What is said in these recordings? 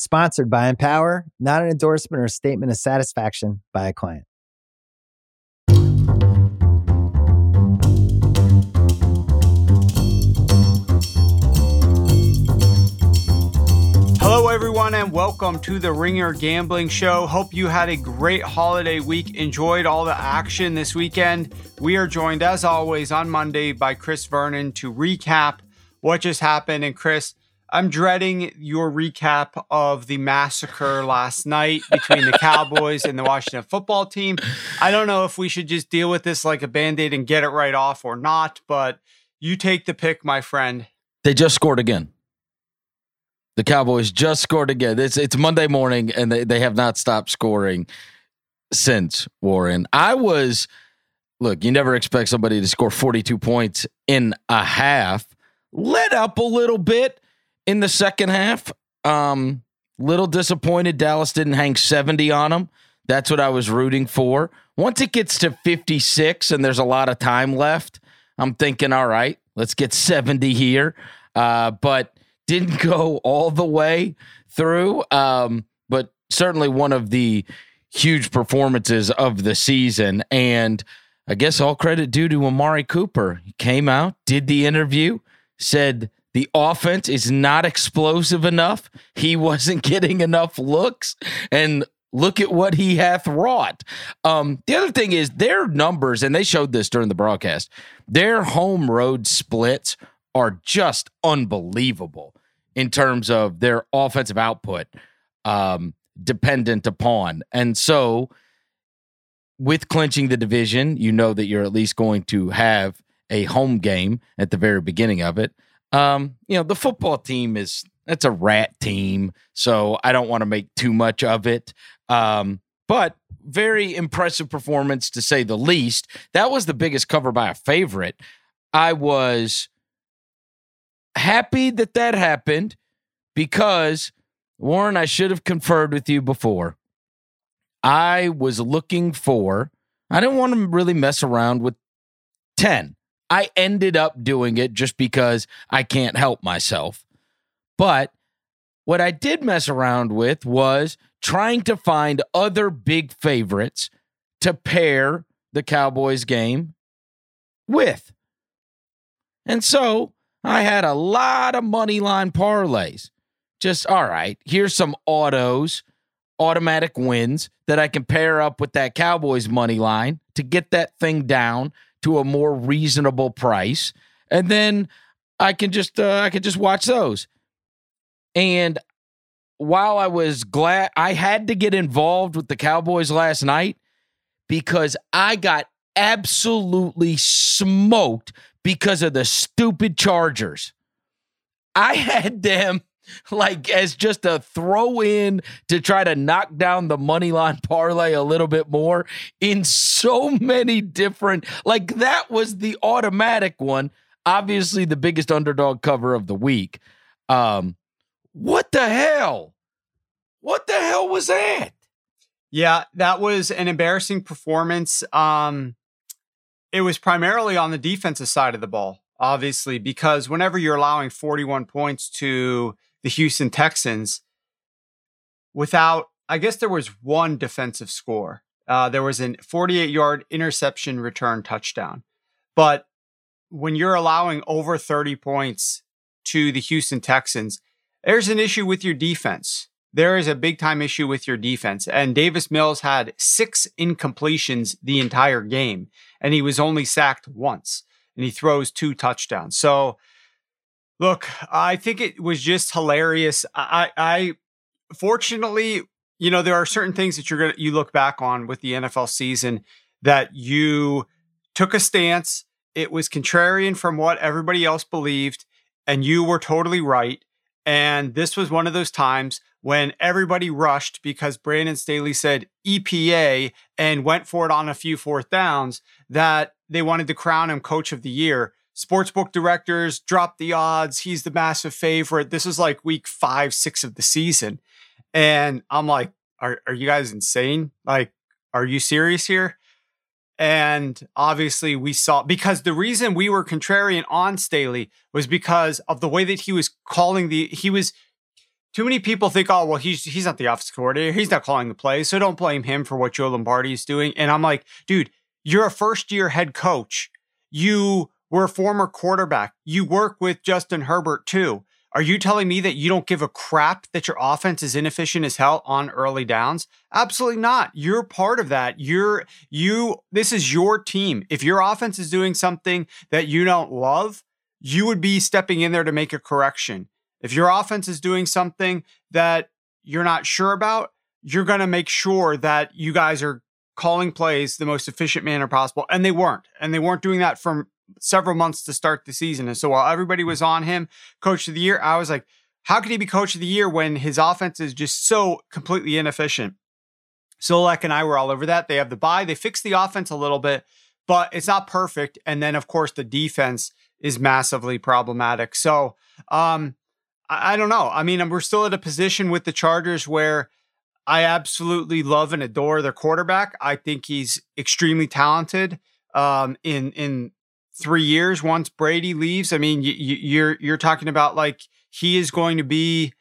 Sponsored by Empower, not an endorsement or a statement of satisfaction by a client. Hello, everyone, and welcome to the Ringer Gambling Show. Hope you had a great holiday week, enjoyed all the action this weekend. We are joined, as always, on Monday by Chris Vernon to recap what just happened. And, Chris, I'm dreading your recap of the massacre last night between the Cowboys and the Washington football team. I don't know if we should just deal with this like a band aid and get it right off or not, but you take the pick, my friend. They just scored again. The Cowboys just scored again. It's it's Monday morning and they, they have not stopped scoring since Warren. I was look, you never expect somebody to score 42 points in a half. Let up a little bit in the second half. Um little disappointed Dallas didn't hang 70 on them. That's what I was rooting for. Once it gets to 56 and there's a lot of time left, I'm thinking, all right, let's get 70 here. Uh, but didn't go all the way through, um, but certainly one of the huge performances of the season. And I guess all credit due to Amari Cooper. He came out, did the interview, said the offense is not explosive enough. He wasn't getting enough looks. And look at what he hath wrought. Um, the other thing is their numbers, and they showed this during the broadcast, their home road splits are just unbelievable in terms of their offensive output um, dependent upon. And so, with clinching the division, you know that you're at least going to have a home game at the very beginning of it. Um, you know, the football team is it's a rat team, so I don't want to make too much of it. Um, but very impressive performance to say the least. That was the biggest cover by a favorite. I was happy that that happened because Warren, I should have conferred with you before. I was looking for, I didn't want to really mess around with 10. I ended up doing it just because I can't help myself. But what I did mess around with was trying to find other big favorites to pair the Cowboys game with. And so I had a lot of money line parlays. Just all right, here's some autos, automatic wins that I can pair up with that Cowboys money line to get that thing down to a more reasonable price. And then I can just uh, I can just watch those. And while I was glad I had to get involved with the Cowboys last night because I got absolutely smoked because of the stupid Chargers. I had them like as just a throw in to try to knock down the money line parlay a little bit more in so many different like that was the automatic one. Obviously the biggest underdog cover of the week. Um what the hell? What the hell was that? Yeah that was an embarrassing performance. Um it was primarily on the defensive side of the ball obviously because whenever you're allowing 41 points to the Houston Texans without, I guess there was one defensive score. Uh, there was a 48 yard interception return touchdown. But when you're allowing over 30 points to the Houston Texans, there's an issue with your defense. There is a big time issue with your defense. And Davis Mills had six incompletions the entire game, and he was only sacked once, and he throws two touchdowns. So Look, I think it was just hilarious. I, I, fortunately, you know, there are certain things that you're gonna you look back on with the NFL season that you took a stance. It was contrarian from what everybody else believed, and you were totally right. And this was one of those times when everybody rushed because Brandon Staley said EPA and went for it on a few fourth downs that they wanted to crown him coach of the year sportsbook directors drop the odds. He's the massive favorite. This is like week five, six of the season. And I'm like, are, are you guys insane? Like, are you serious here? And obviously, we saw because the reason we were contrarian on Staley was because of the way that he was calling the, he was, too many people think, oh, well, he's he's not the office coordinator. He's not calling the plays. So don't blame him for what Joe Lombardi is doing. And I'm like, dude, you're a first year head coach. You were a former quarterback. You work with Justin Herbert too. Are you telling me that you don't give a crap that your offense is inefficient as hell on early downs? Absolutely not. You're part of that. You're you this is your team. If your offense is doing something that you don't love, you would be stepping in there to make a correction. If your offense is doing something that you're not sure about, you're going to make sure that you guys are calling plays the most efficient manner possible. And they weren't. And they weren't doing that from several months to start the season. And so while everybody was on him, coach of the year, I was like, how could he be coach of the year when his offense is just so completely inefficient? Solak and I were all over that. They have the buy, they fixed the offense a little bit, but it's not perfect. And then, of course, the defense is massively problematic. So, um, I, I don't know. I mean, we're still at a position with the Chargers where I absolutely love and adore their quarterback. I think he's extremely talented um, in in three years once Brady leaves. I mean, you, you're you're talking about like he is going to be.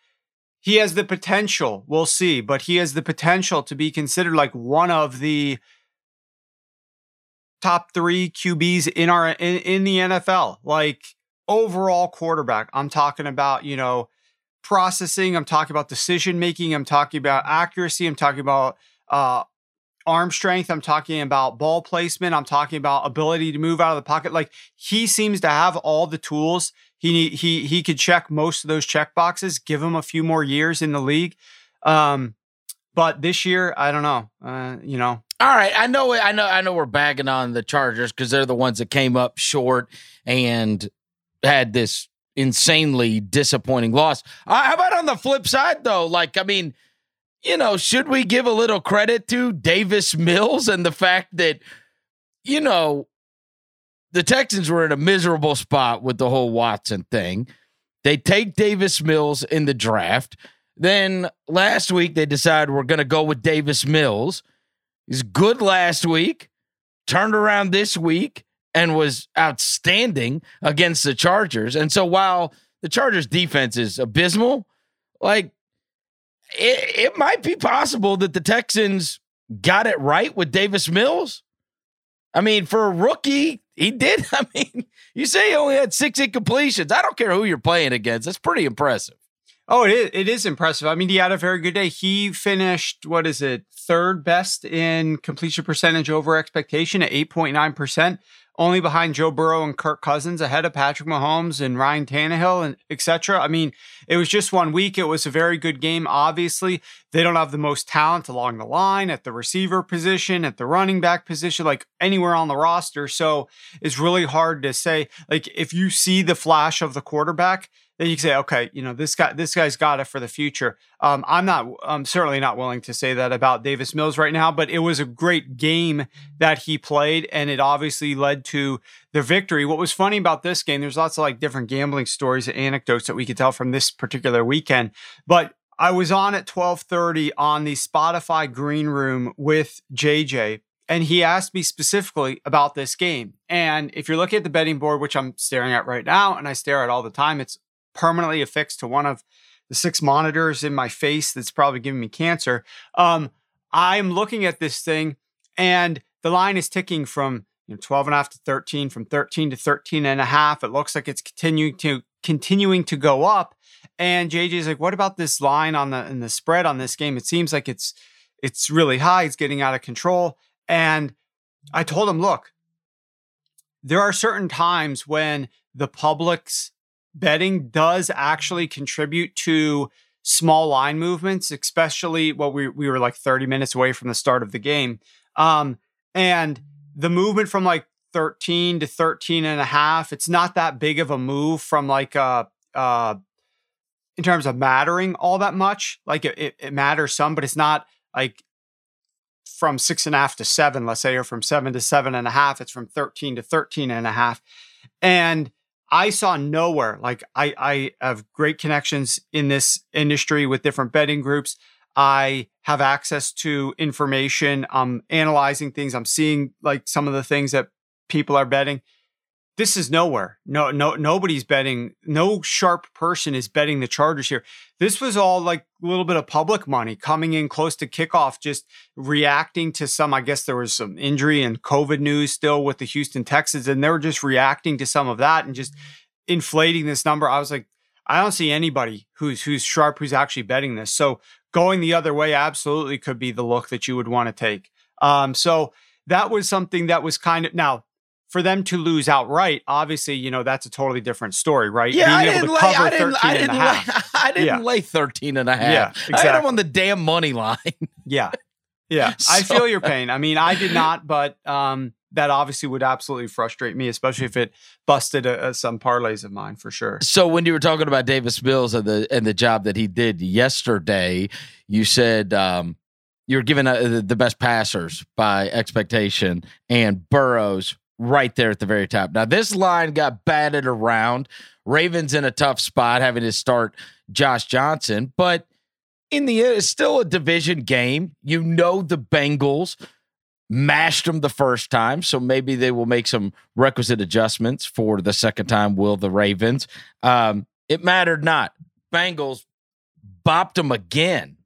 He has the potential. We'll see, but he has the potential to be considered like one of the top three QBs in our in, in the NFL. Like overall quarterback. I'm talking about you know processing. I'm talking about decision making. I'm talking about accuracy. I'm talking about uh, arm strength. I'm talking about ball placement. I'm talking about ability to move out of the pocket. Like he seems to have all the tools. He he he could check most of those check boxes. Give him a few more years in the league. Um, but this year, I don't know. Uh, you know. All right, I know, I know, I know. We're bagging on the Chargers because they're the ones that came up short and had this insanely disappointing loss. Uh, how about on the flip side, though? Like, I mean, you know, should we give a little credit to Davis Mills and the fact that, you know, the Texans were in a miserable spot with the whole Watson thing. They take Davis Mills in the draft. Then last week they decide we're going to go with Davis Mills. He's good last week, turned around this week and was outstanding against the Chargers. And so while the Chargers defense is abysmal, like it, it might be possible that the Texans got it right with Davis Mills. I mean, for a rookie, he did. I mean, you say he only had six incompletions. I don't care who you're playing against. That's pretty impressive. Oh, it is, it is impressive. I mean, he had a very good day. He finished, what is it, third best in completion percentage over expectation at 8.9%. only behind Joe Burrow and Kirk Cousins, ahead of Patrick Mahomes and Ryan Tannehill and etc. I mean, it was just one week. It was a very good game. Obviously, they don't have the most talent along the line at the receiver position, at the running back position, like anywhere on the roster. So it's really hard to say. Like if you see the flash of the quarterback, then you can say, okay, you know, this guy, this guy's got it for the future. Um, I'm not, I'm certainly not willing to say that about Davis Mills right now, but it was a great game that he played, and it obviously led to the victory. What was funny about this game, there's lots of like different gambling stories and anecdotes that we could tell from this particular weekend, but I was on at 12:30 on the Spotify Green Room with JJ and he asked me specifically about this game. And if you're looking at the betting board, which I'm staring at right now, and I stare at all the time, it's permanently affixed to one of the six monitors in my face that's probably giving me cancer. Um, I'm looking at this thing and the line is ticking from you know, 12 and a half to 13, from 13 to 13 and a half. It looks like it's continuing to continuing to go up. And JJ's like, what about this line on the in the spread on this game? It seems like it's it's really high. It's getting out of control. And I told him, look, there are certain times when the public's betting does actually contribute to small line movements, especially what we, we were like 30 minutes away from the start of the game. Um, and the movement from like 13 to 13 and a half, it's not that big of a move from like uh uh in terms of mattering all that much. Like it, it, it matters some, but it's not like from six and a half to seven, let's say, or from seven to seven and a half. It's from 13 to 13 and a half. And I saw nowhere. Like I, I have great connections in this industry with different betting groups. I have access to information. I'm analyzing things. I'm seeing like some of the things that people are betting this is nowhere. No, no, nobody's betting. No sharp person is betting the Chargers here. This was all like a little bit of public money coming in close to kickoff, just reacting to some. I guess there was some injury and COVID news still with the Houston Texans, and they were just reacting to some of that and just inflating this number. I was like, I don't see anybody who's who's sharp who's actually betting this. So going the other way absolutely could be the look that you would want to take. Um, so that was something that was kind of now for them to lose outright, obviously, you know, that's a totally different story, right? Yeah, I didn't, lay, I didn't, I didn't, lay, I didn't yeah. lay 13 and a half. Yeah, exactly. I had them on the damn money line. yeah. Yeah. so. I feel your pain. I mean, I did not, but um, that obviously would absolutely frustrate me, especially if it busted a, a, some parlays of mine for sure. So when you were talking about Davis Mills and the and the job that he did yesterday, you said um, you're giving uh, the best passers by expectation, and Burrow's right there at the very top. Now, this line got batted around. Ravens in a tough spot having to start Josh Johnson, but in the end, it's still a division game. You know, the Bengals mashed them the first time, so maybe they will make some requisite adjustments for the second time. Will the Ravens? Um, it mattered not. Bengals bopped them again.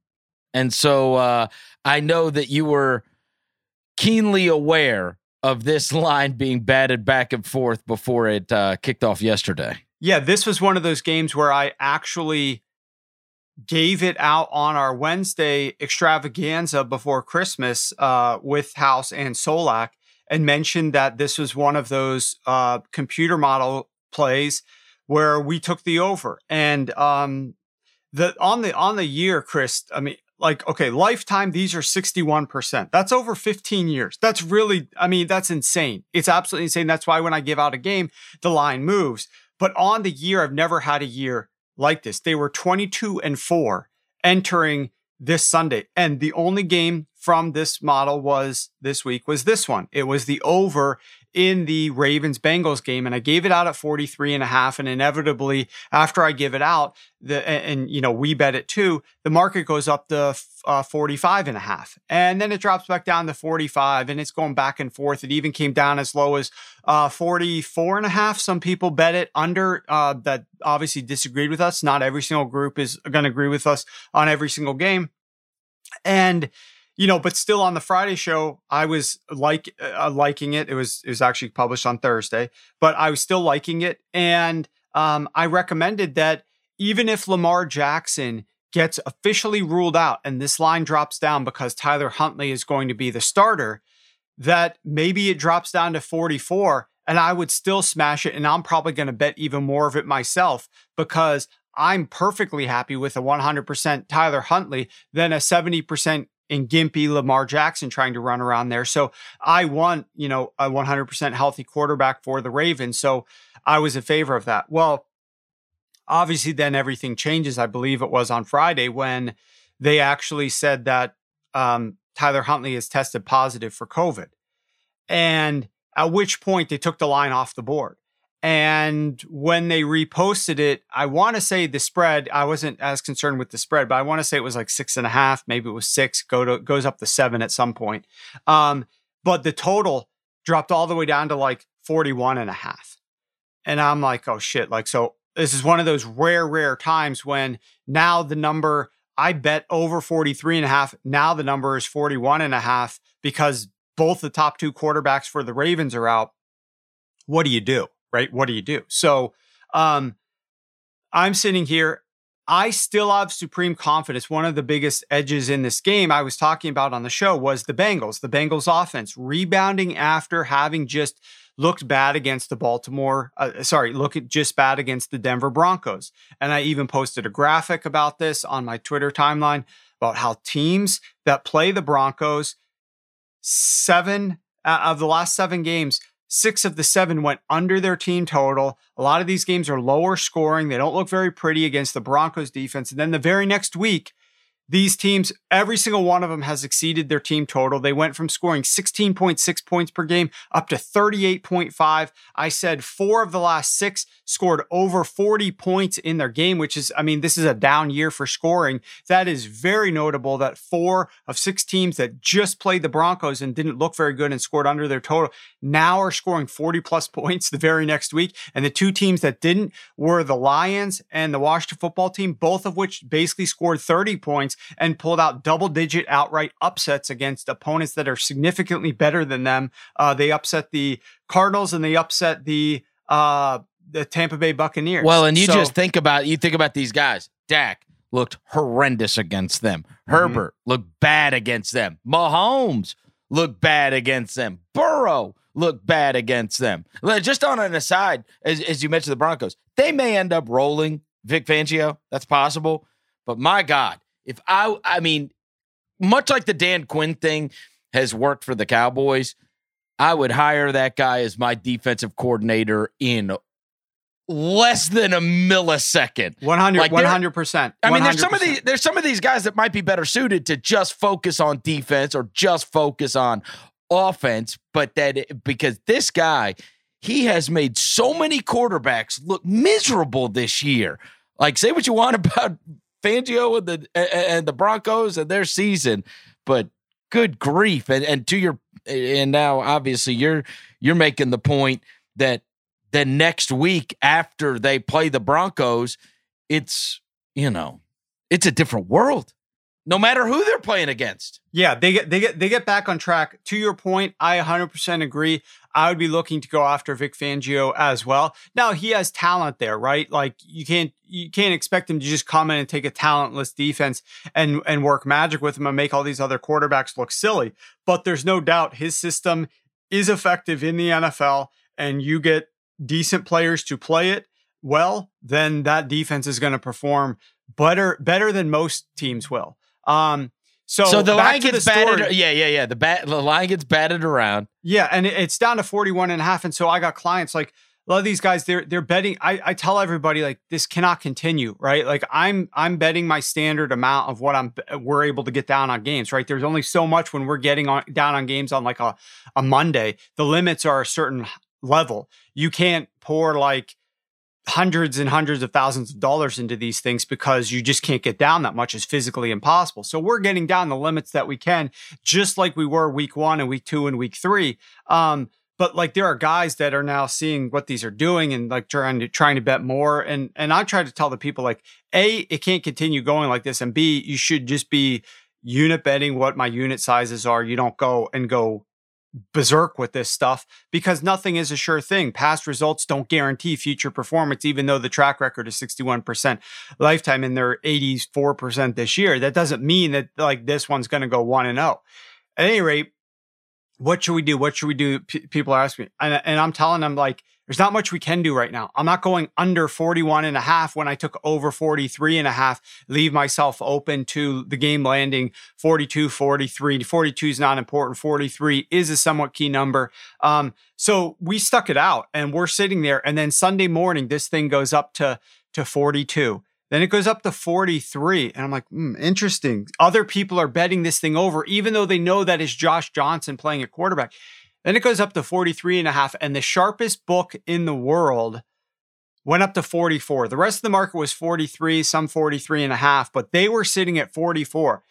And so uh, I know that you were keenly aware of this line being batted back and forth before it uh, kicked off yesterday. Yeah, this was one of those games where I actually gave it out on our Wednesday extravaganza before Christmas uh, with House and Solak and mentioned that this was one of those uh, computer model plays where we took the over. And um, the on the on the year, Chris, I mean, like okay lifetime these are 61% that's over 15 years. That's really i mean that's insane. It's absolutely insane. That's why when i give out a game the line moves. But on the year i've never had a year like this. They were 22 and 4 entering this sunday. And the only game from this model was this week was this one. It was the over in the Ravens Bengals game and I gave it out at 43 and a half and inevitably after I give it out the and, you know we bet it too the market goes up to uh, 45 and a half. And then it drops back down to 45 and it's going back and forth. It even came down as low as uh, 44 and a half. Some people bet it under uh, that obviously disagreed with us. Not every single group is going to agree with us on every single game. And you know, but still on the Friday show, I was like uh, liking it. It was it was actually published on Thursday, but I was still liking it, and um, I recommended that even if Lamar Jackson gets officially ruled out and this line drops down because Tyler Huntley is going to be the starter, that maybe it drops down to 44 and I would still smash it. And I'm probably going to bet even more of it myself because I'm perfectly happy with a 100% Tyler Huntley than a 70% in Gimpy Lamar Jackson trying to run around there. So I want, you know, a 100% healthy quarterback for the Ravens. So I was in favor of that. Well, obviously, then everything changes. I believe it was on Friday when they actually said that um, Tyler Huntley has tested positive for COVID. And at which point they took the line off the board. And when they reposted it, I want to say the spread, I wasn't as concerned with the spread, but I want to say it was like six and a half, maybe it was six, go to goes up to seven at some point. Um, but the total dropped all the way down to like 41 and a half. And I'm like, oh shit. Like, so this is one of those rare, rare times when now the number I bet over 43 and a half. Now the number is 41 and a half because both the top two quarterbacks for the Ravens are out. What do you do? Right? What do you do? So um, I'm sitting here. I still have supreme confidence. One of the biggest edges in this game I was talking about on the show was the Bengals, the Bengals offense rebounding after having just looked bad against the Baltimore, uh, sorry, look just bad against the Denver Broncos. And I even posted a graphic about this on my Twitter timeline about how teams that play the Broncos seven uh, of the last seven games, six of the seven went under their team total. A lot of these games are lower scoring. They don't look very pretty against the Broncos defense. And then the very next week, these teams, every single one of them has exceeded their team total. They went from scoring 16.6 points per game up to 38.5. I said four of the last six scored over 40 points in their game, which is, I mean, this is a down year for scoring. That is very notable that four of six teams that just played the Broncos and didn't look very good and scored under their total now are scoring 40 plus points the very next week. And the two teams that didn't were the Lions and the Washington football team, both of which basically scored 30 points and pulled out double digit outright upsets against opponents that are significantly better than them. Uh, they upset the Cardinals and they upset the uh, the Tampa Bay Buccaneers. Well, and you So- just think about you think about these guys. Dak looked horrendous against them. Mm-hmm. Herbert looked bad against them. Mahomes looked bad against them. Burrow looked bad against them. Just on an aside, as, as you mentioned the Broncos, they may end up rolling Vic Fangio. That's possible. But my God, if I I mean, much like the Dan Quinn thing has worked for the Cowboys, I would hire that guy as my defensive coordinator in less than a millisecond. 100 like 100%. I mean, there's some of these there's some of these guys that might be better suited to just focus on defense or just focus on offense, but that it- because this guy, he has made so many quarterbacks look miserable this year. Like, say what you want about Fangio and the and- the Broncos and their season, but good grief! And and to your and now obviously you're you're making the point that the next week after they play the Broncos, it's you know it's a different world. No matter who they're playing against. Yeah, they get they get they get back on track. To your point, I 100% agree. I would be looking to go after Vic Fangio as well. Now he has talent there, right? Like you can't you can't expect him to just come in and take a talentless defense and and work magic with him and make all these other quarterbacks look silly. But there's no doubt his system is effective in the NFL, and you get decent players to play it well, then that defense is going to perform better better than most teams will. Um, so, So, the line gets the batted. Yeah, yeah, yeah. The bat the line gets batted around. Yeah, and it- it's down to 41 and a half. And so I got clients like a lot of these guys, they're they're betting. I, I tell everybody like this cannot continue, right? Like I'm I'm betting my standard amount of what I'm we're able to get down on games, right? There's only so much when we're getting on down on games on like a, a Monday. The limits are a certain level. You can't pour like hundreds and hundreds of thousands of dollars into these things because you just can't get down that much. is physically impossible. So we're getting down the limits that we can, just like we were week one and week two and week three. Um, but like there are guys that are now seeing what these are doing and like trying to trying to bet more. And and I try to tell the people like, A, it can't continue going like this. And B, you should just be unit betting what my unit sizes are. You don't go and go berserk with this stuff because nothing is a sure thing. Past results don't guarantee future performance, even though the track record is 61% lifetime and they're 84% this year. That doesn't mean that like this one's going to go one and oh. At any rate, what should we do? What should we do? P- people are asking me. And, and I'm telling them, like, there's not much we can do right now. I'm not going under 41 and a half when I took over 43 and a half, leave myself open to the game landing 42, 43. 42 is not important. 43 is a somewhat key number. Um, so we stuck it out and we're sitting there. And then Sunday morning, this thing goes up to, to 42. Then it goes up to 43. And I'm like, hmm, interesting. Other people are betting this thing over, even though they know that it's Josh Johnson playing a quarterback. Then it goes up to 43 and a half. And the sharpest book in the world went up to 44. The rest of the market was 43, some 43 and a half, but they were sitting at 44.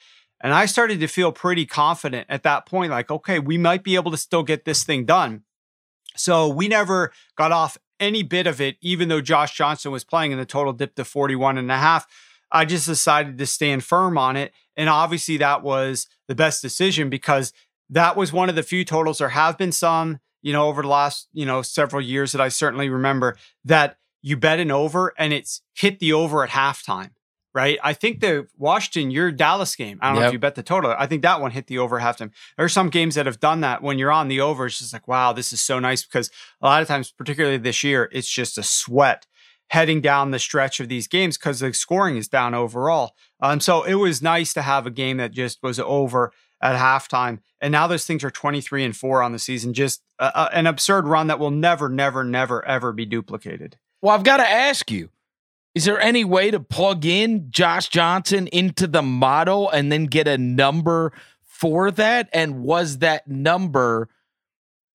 And I started to feel pretty confident at that point, like, okay, we might be able to still get this thing done. So we never got off any bit of it, even though Josh Johnson was playing and the total dipped to 41 and a half. I just decided to stand firm on it. And obviously, that was the best decision because that was one of the few totals. There have been some, you know, over the last, you know, several years that I certainly remember that you bet an over and it's hit the over at halftime right? I think the Washington, your Dallas game, I don't yep. know if you bet the total. I think that one hit the over at halftime. There are some games that have done that when you're on the over. It's just like, wow, this is so nice because a lot of times, particularly this year, it's just a sweat heading down the stretch of these games because the scoring is down overall. Um, so it was nice to have a game that just was over at halftime. And now those things are 23 and four on the season. Just uh, uh, an absurd run that will never, never, never, ever be duplicated. Well, I've got to ask you is there any way to plug in Josh Johnson into the model and then get a number for that? And was that number,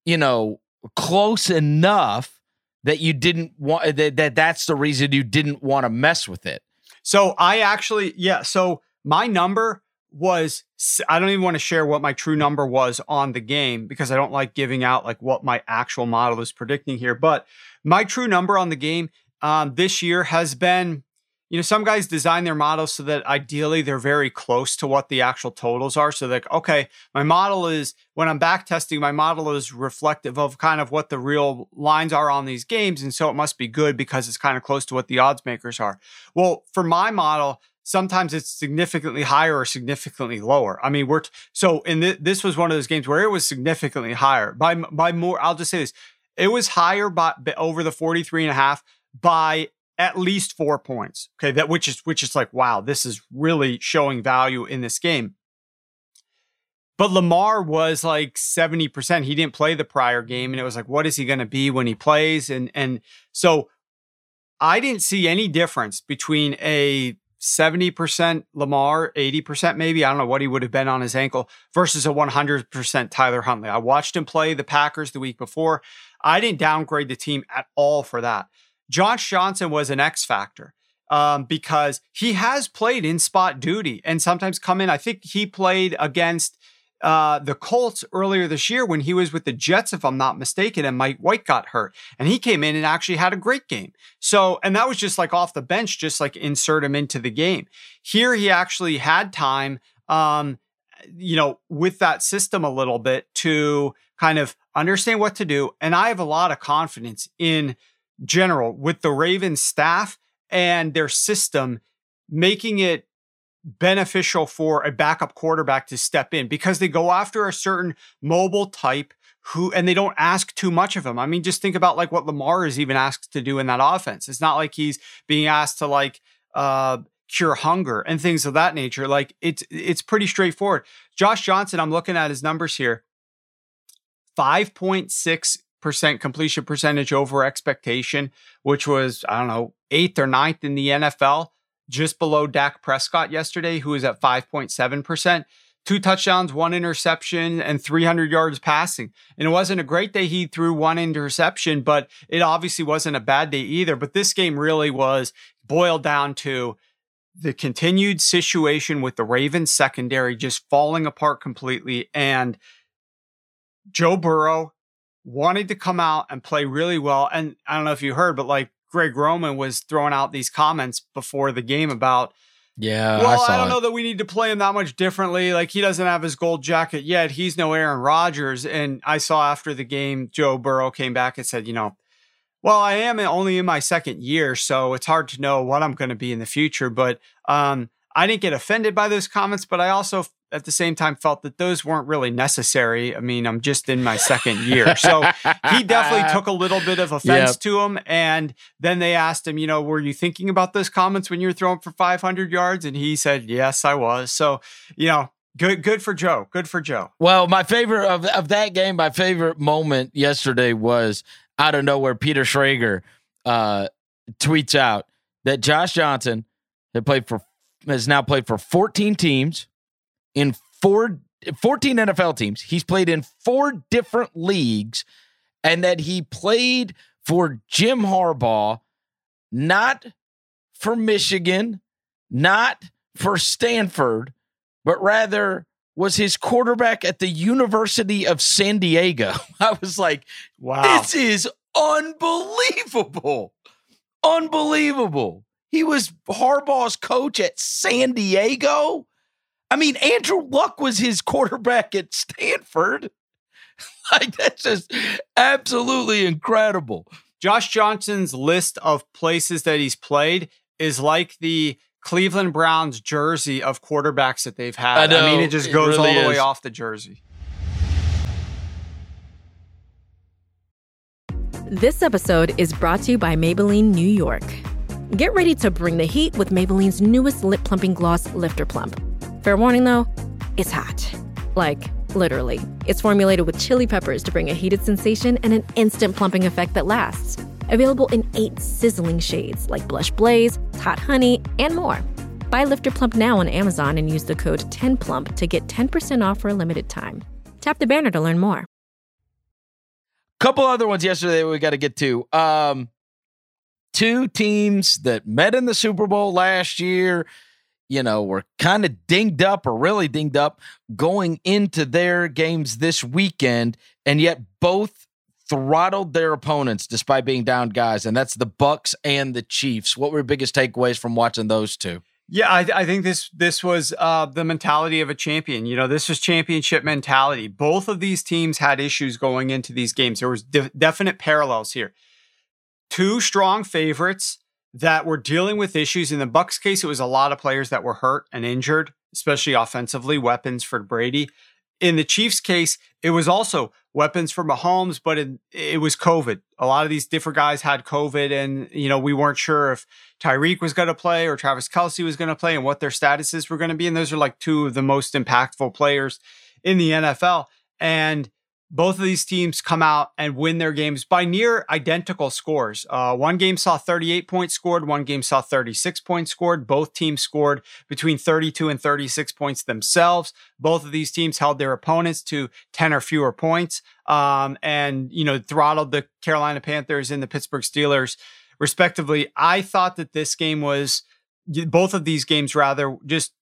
you know, close enough that you didn't want that, that that's the reason you didn't want to mess with it? So I actually, yeah. So my number was I don't even want to share what my true number was on the game because I don't like giving out like what my actual model is predicting here. But my true number on the game um, this year has been, you know, some guys design their models so that ideally they're very close to what the actual totals are. So like, okay, my model is when I'm back testing, my model is reflective of kind of what the real lines are on these games. And so it must be good because it's kind of close to what the odds makers are. Well, for my model, sometimes it's significantly higher or significantly lower. I mean, we're t- so in th- this was one of those games where it was significantly higher by by more. I'll just say this: it was higher by, by over the 43 and a half by at least four points. Okay, that which is which is like, wow, this is really showing value in this game. But Lamar was like 70%. He didn't play the prior game. And it was like, what is he going to be when he plays? And and so I didn't see any difference between a 70% Lamar, 80% maybe. I don't know what he would have been on his ankle versus a 100% Tyler Huntley. I watched him play the Packers the week before. I didn't downgrade the team at all for that. Josh Johnson was an X factor um, because he has played in spot duty and sometimes come in. I think he played against uh, the Colts earlier this year when he was with the Jets, if I'm not mistaken, and Mike White got hurt. And he came in and actually had a great game. So, and that was just like off the bench, just like insert him into the game. Here, he actually had time, um, you know, with that system a little bit to kind of understand what to do. And I have a lot of confidence in general with the Ravens staff and their system, making it beneficial for a backup quarterback to step in because they go after a certain mobile type who and they don't ask too much of him. I mean, just think about like what Lamar is even asked to do in that offense. It's not like he's being asked to like uh cure hunger and things of that nature. Like it's it's pretty straightforward. Josh Johnson, I'm looking at his numbers here. 5.6 percent completion percentage over expectation, which was, I don't know, eighth or ninth in the NFL, just below Dak Prescott yesterday, who was at 5.7%. Two touchdowns, one interception, and 300 yards passing. And it wasn't a great day. He threw one interception, but it obviously wasn't a bad day either. But this game really was boiled down to the continued situation with the Ravens secondary just falling apart completely. And Joe Burrow wanted to come out and play really well. And I don't know if you heard, but like Greg Roman was throwing out these comments before the game about, yeah, well, I, I don't it. know that we need to play him that much differently. Like he doesn't have his gold jacket yet. He's no Aaron Rodgers. And I saw after the game, Joe Burrow came back and said, you know, well, I am only in my second year, so it's hard to know what I'm going to be in the future. But um, I didn't get offended by those comments, but I also at the same time felt that those weren't really necessary. I mean, I'm just in my second year. So he definitely took a little bit of offense Yep. to him. And then they asked him, you know, were you thinking about those comments when you were throwing for 500 yards? And he said, yes, I was. So, you know, good, good for Joe. Good for Joe. Well, my favorite of, of that game, my favorite moment yesterday was out of nowhere. Peter Schrager uh, tweets out that Josh Johnson had played for has now played for 14 teams in four 14 NFL teams. He's played in four different leagues, and that he played for Jim Harbaugh, not for Michigan, not for Stanford, but rather was his quarterback at the University of San Diego. I was like, Wow. this is unbelievable. Unbelievable. He was Harbaugh's coach at San Diego. I mean, Andrew Luck was his quarterback at Stanford. like, that's just absolutely incredible. Josh Johnson's list of places that he's played is like the Cleveland Browns jersey of quarterbacks that they've had. I I, mean, it just it goes really all the way off the jersey. This episode is brought to you by Maybelline New York. Get ready to bring the heat with Maybelline's newest lip plumping gloss, Lifter Plump. Fair warning though, it's hot. Like, literally. It's formulated with chili peppers to bring a heated sensation and an instant plumping effect that lasts. Available in eight sizzling shades like Blush Blaze, Hot Honey, and more. Buy Lifter Plump now on Amazon and use the code 10PLUMP to get 10% off for a limited time. Tap the banner to learn more. couple other ones yesterday we got to get to. Um, two teams that met in the Super Bowl last year, you know, were kind of dinged up or really dinged up going into their games this weekend, and yet both throttled their opponents despite being down guys, and that's the Bucs and the Chiefs. What were your biggest takeaways from watching those two? Yeah, I, I think this this was uh, the mentality of a champion. You know, this was championship mentality. Both of these teams had issues going into these games. There was de- definite parallels here. Two strong favorites that were dealing with issues. In the Bucs case, it was a lot of players that were hurt and injured, especially offensively, weapons for Brady. In the Chiefs case, it was also weapons for Mahomes, but it, it was COVID. A lot of these different guys had COVID, and you know we weren't sure if Tyreek was going to play or Travis Kelce was going to play and what their statuses were going to be. And those are like two of the most impactful players in the NFL. And both of these teams come out and win their games by near identical scores. Uh, one game saw 38 points scored, one game saw 36 points scored. Both teams scored between 32 and 36 points themselves. Both of these teams held their opponents to 10 or fewer points um, and, you know, throttled the Carolina Panthers and the Pittsburgh Steelers respectively. I thought that this game was both of these games rather just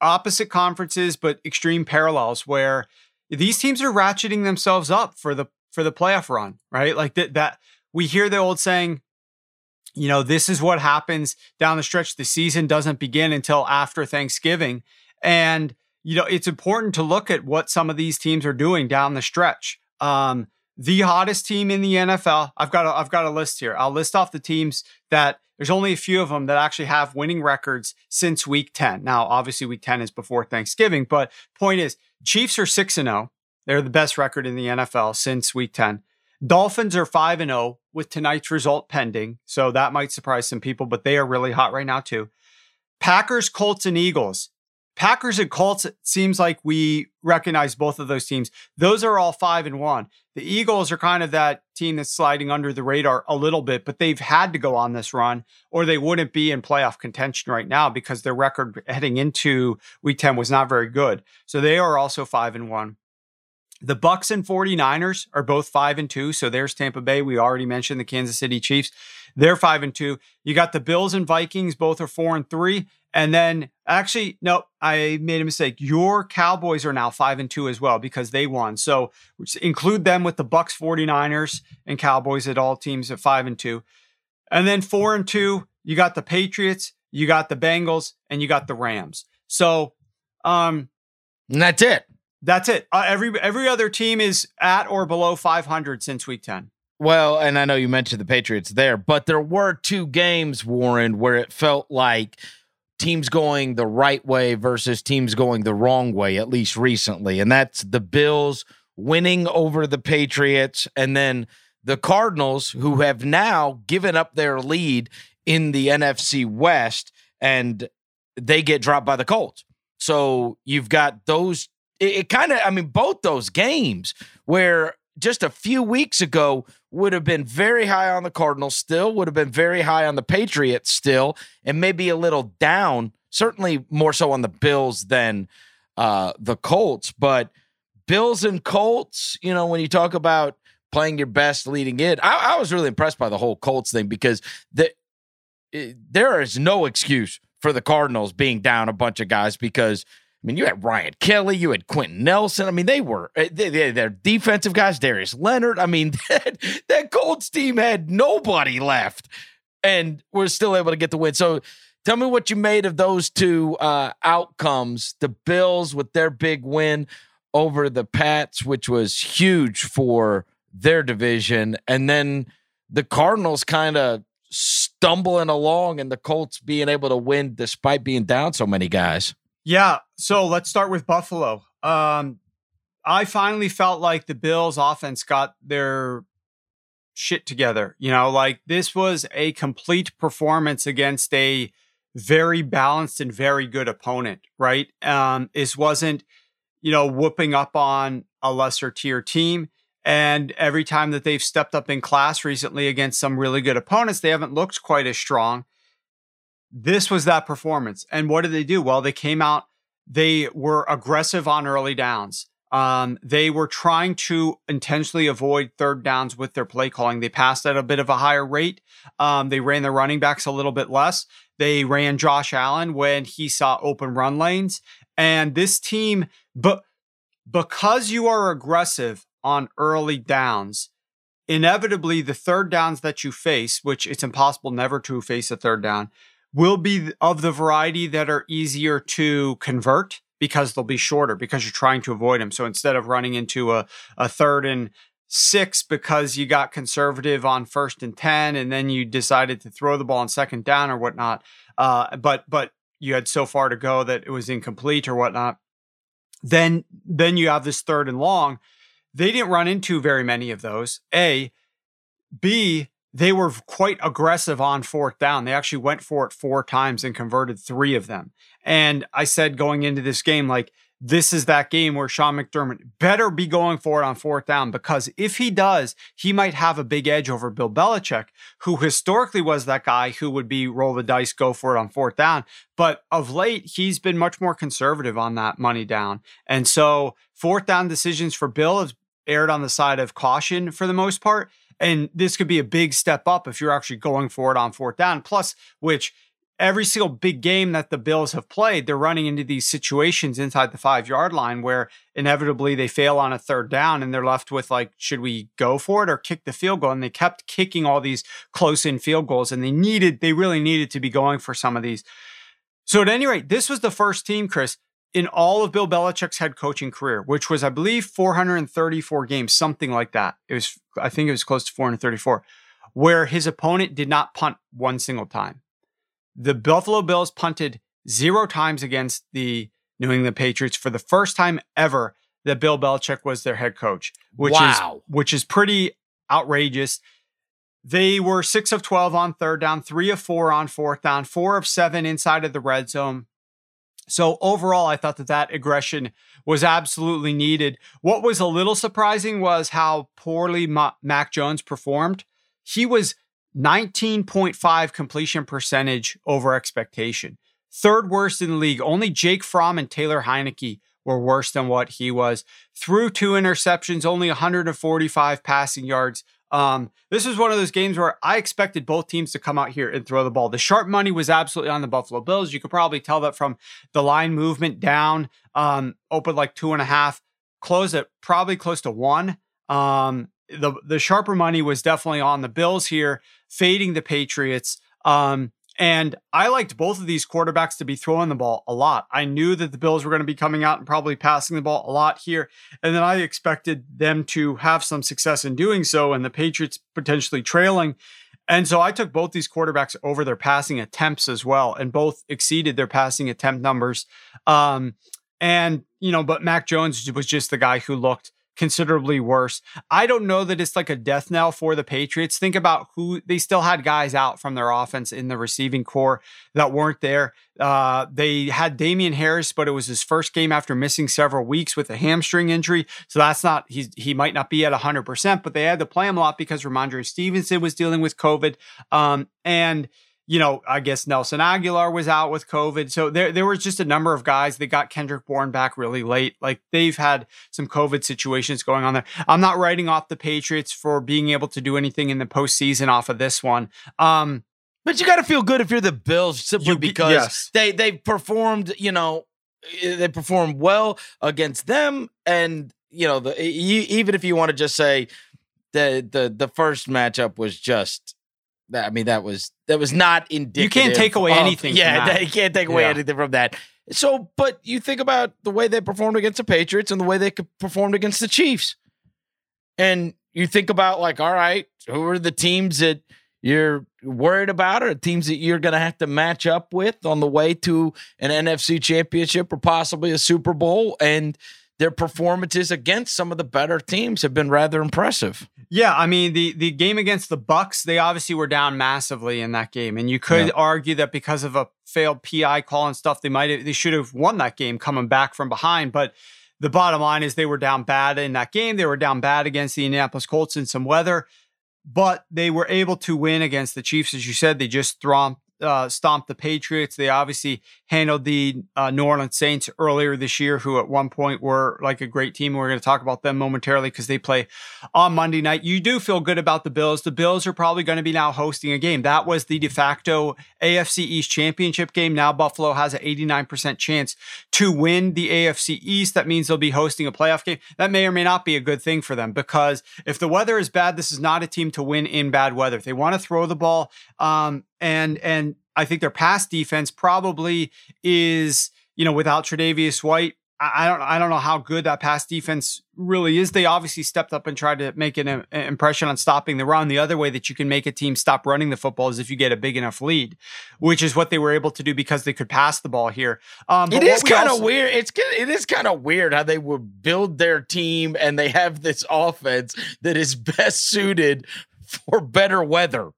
opposite conferences but extreme parallels where these teams are ratcheting themselves up for the for the playoff run, right? Like that that we hear the old saying, you know, this is what happens down the stretch. The season doesn't begin until after Thanksgiving. And you know, it's important to look at what some of these teams are doing down the stretch. Um, the hottest team in the NFL. I've got a, I've got a list here. I'll list off the teams that there's only a few of them that actually have winning records since week 10. Now, obviously week 10 is before Thanksgiving, but point is Chiefs are 6 and 0. They're the best record in the NFL since week 10. Dolphins are 5 and 0 with tonight's result pending. So that might surprise some people, but they are really hot right now too. Packers, Colts and Eagles. Packers and Colts, it seems like we recognize both of those teams. Those are all five and one. The Eagles are kind of that team that's sliding under the radar a little bit, but they've had to go on this run or they wouldn't be in playoff contention right now because their record heading into week 10 was not very good. So they are also five and one. The Bucs and 49ers are both 5 and 2, so there's Tampa Bay. We already mentioned the Kansas City Chiefs. They're 5 and 2. You got the Bills and Vikings, both are 4 and 3. And then actually, no, I made a mistake. Your Cowboys are now 5 and 2 as well because they won. So include them with the Bucs, 49ers, and Cowboys at all teams at 5 and 2. And then 4 and 2, you got the Patriots, you got the Bengals, and you got the Rams. So um And that's it. That's it. Uh, every every other team is at or below 500 since week 10. Well, and I know you mentioned the Patriots there, but there were two games, Warren, where it felt like teams going the right way versus teams going the wrong way, at least recently. And that's the Bills winning over the Patriots and then the Cardinals, who have now given up their lead in the NFC West and they get dropped by the Colts. So you've got those. It, it kind of, I mean, both those games where just a few weeks ago would have been very high on the Cardinals still, would have been very high on the Patriots still, and maybe a little down, certainly more so on the Bills than uh, the Colts. But Bills and Colts, you know, when you talk about playing your best leading in, I, I was really impressed by the whole Colts thing because the, it, there is no excuse for the Cardinals being down a bunch of guys because – I mean, you had Ryan Kelly, you had Quenton Nelson. I mean, they were eh, they, they, they're defensive guys. Darius Leonard. I mean, that, that Colts team had nobody left, and we're still able to get the win. So, tell me what you made of those two uh, outcomes. The Bills with their big win over the Pats, which was huge for their division, and then the Cardinals kind of stumbling along, and the Colts being able to win despite being down so many guys. Yeah. So let's start with Buffalo. Um, I finally felt like the Bills offense got their shit together. You know, like this was a complete performance against a very balanced and very good opponent, right? Um, this wasn't, you know, whooping up on a lesser tier team. And every time that they've stepped up in class recently against some really good opponents, they haven't looked quite as strong this was that performance. And what did they do? Well, they came out, they were aggressive on early downs. Um, they were trying to intentionally avoid third downs with their play calling. They passed at a bit of a higher rate. Um, they ran their running backs a little bit less. They ran Josh Allen when he saw open run lanes. And this team, but because you are aggressive on early downs, inevitably the third downs that you face, which it's impossible never to face a third down, will be of the variety that are easier to convert because they'll be shorter because you're trying to avoid them. So instead of running into a, a third and six because you got conservative on first and 10 and then you decided to throw the ball on second down or whatnot, uh, but, but you had so far to go that it was incomplete or whatnot, then, then you have this third and long. They didn't run into very many of those. A, B, they were quite aggressive on fourth down. They actually went for it four times and converted three of them. And I said going into this game, like, this is that game where Sean McDermott better be going for it on fourth down because if he does, he might have a big edge over Bill Belichick, who historically was that guy who would be roll the dice, go for it on fourth down. But of late, he's been much more conservative on that money down. And so fourth down decisions for Bill have aired on the side of caution for the most part. And this could be a big step up if you're actually going for it on fourth down. Plus, which every single big game that the Bills have played, they're running into these situations inside the five yard line where inevitably they fail on a third down and they're left with like, should we go for it or kick the field goal? And they kept kicking all these close in field goals and they needed, they really needed to be going for some of these. So at any rate, this was the first team, Chris, in all of Bill Belichick's head coaching career, which was, I believe, 434 games, something like that. It was, I think it was close to 434, where his opponent did not punt one single time. The Buffalo Bills punted zero times against the New England Patriots for the first time ever that Bill Belichick was their head coach, which wow. is which is pretty outrageous. They were six of 12 on third down, three of four on fourth down, four of seven inside of the red zone, so overall, I thought that that aggression was absolutely needed. What was a little surprising was how poorly Ma- Mac Jones performed. He was 19.5 completion percentage over expectation, third worst in the league. Only Jake Fromm and Taylor Heinicke were worse than what he was. Threw two interceptions, only 145 passing yards. Um, this was one of those games where I expected both teams to come out here and throw the ball. The sharp money was absolutely on the Buffalo Bills. You could probably tell that from the line movement down, um, opened like two and a half, closed at probably close to one. Um, the the sharper money was definitely on the Bills here, fading the Patriots. Um, and I liked both of these quarterbacks to be throwing the ball a lot. I knew that the Bills were going to be coming out and probably passing the ball a lot here. And then I expected them to have some success in doing so and the Patriots potentially trailing. And so I took both these quarterbacks over their passing attempts as well, and both exceeded their passing attempt numbers. Um, and, you know, but Mac Jones was just the guy who looked considerably worse. I don't know that it's like a death knell for the Patriots. Think about who they still had guys out from their offense in the receiving corps that weren't there. Uh, they had Damien Harris, but it was his first game after missing several weeks with a hamstring injury. So that's not he's he might not be at 100%, but they had to play him a lot because Rhamondre Stevenson was dealing with COVID. Um, and you know, I guess Nelson Agholor was out with COVID. So there, there was just a number of guys that got Kendrick Bourne back really late. Like they've had some COVID situations going on there. I'm not writing off the Patriots for being able to do anything in the postseason off of this one. Um, but you got to feel good if you're the Bills simply You- because yes. they they performed, you know, eh, they performed well against them, and you know, the you, even if you want to just say the the the first matchup was just. That- I mean, that was that was not indicative. You can't take away of- anything Yeah, that. you can't take away Yeah. anything from that. So, but you think about the way they performed against the Patriots and the way they performed against the Chiefs, and you think about like, all right, who are the teams that you're worried about, or teams that you're going to have to match up with on the way to an NFC Championship or possibly a Super Bowl, and their performances against some of the better teams have been rather impressive. Yeah, I mean the the game against the Bucs, they obviously were down massively in that game, and you could Yeah. argue that because of a failed PI call and stuff, they might have, they should have won that game coming back from behind. But the bottom line is they were down bad in that game. They were down bad against the Indianapolis Colts in some weather, but they were able to win against the Chiefs, as you said. They just stomped, uh, stomped the Patriots. They obviously handled the uh, New Orleans Saints earlier this year, who at one point were like a great team. We're going to talk about them momentarily because they play on Monday night. You do feel good about the Bills. The Bills are probably going to be now hosting a game. That was the de facto AFC East championship game. Now Buffalo has an 89% chance to win the AFC East. That means they'll be hosting a playoff game. That may or may not be a good thing for them because if the weather is bad, this is not a team to win in bad weather. If they want to throw the ball, um, and and I think their pass defense probably is, you know, without Tre'Davious White, I I don't I don't know how good that pass defense really is. They obviously stepped up and tried to make an, uh, impression on stopping the run. The other way that you can make a team stop running the football is if you get a big enough lead, which is what they were able to do because they could pass the ball here. Um, It is kind of weird. It's it is kind of weird how they would build their team and they have this offense that is best suited for better weather.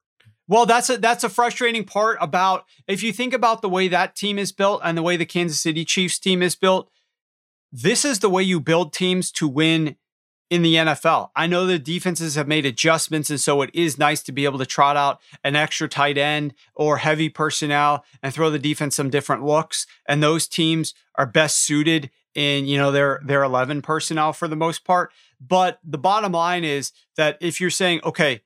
Well, that's a that's a frustrating part about if you think about the way that team is built and the way the Kansas City Chiefs team is built. This is the way you build teams to win in the NFL. I know the defenses have made adjustments, and so it is nice to be able to trot out an extra tight end or heavy personnel and throw the defense some different looks. And those teams are best suited in you know their their 11 personnel for the most part. But the bottom line is that if you're saying, okay,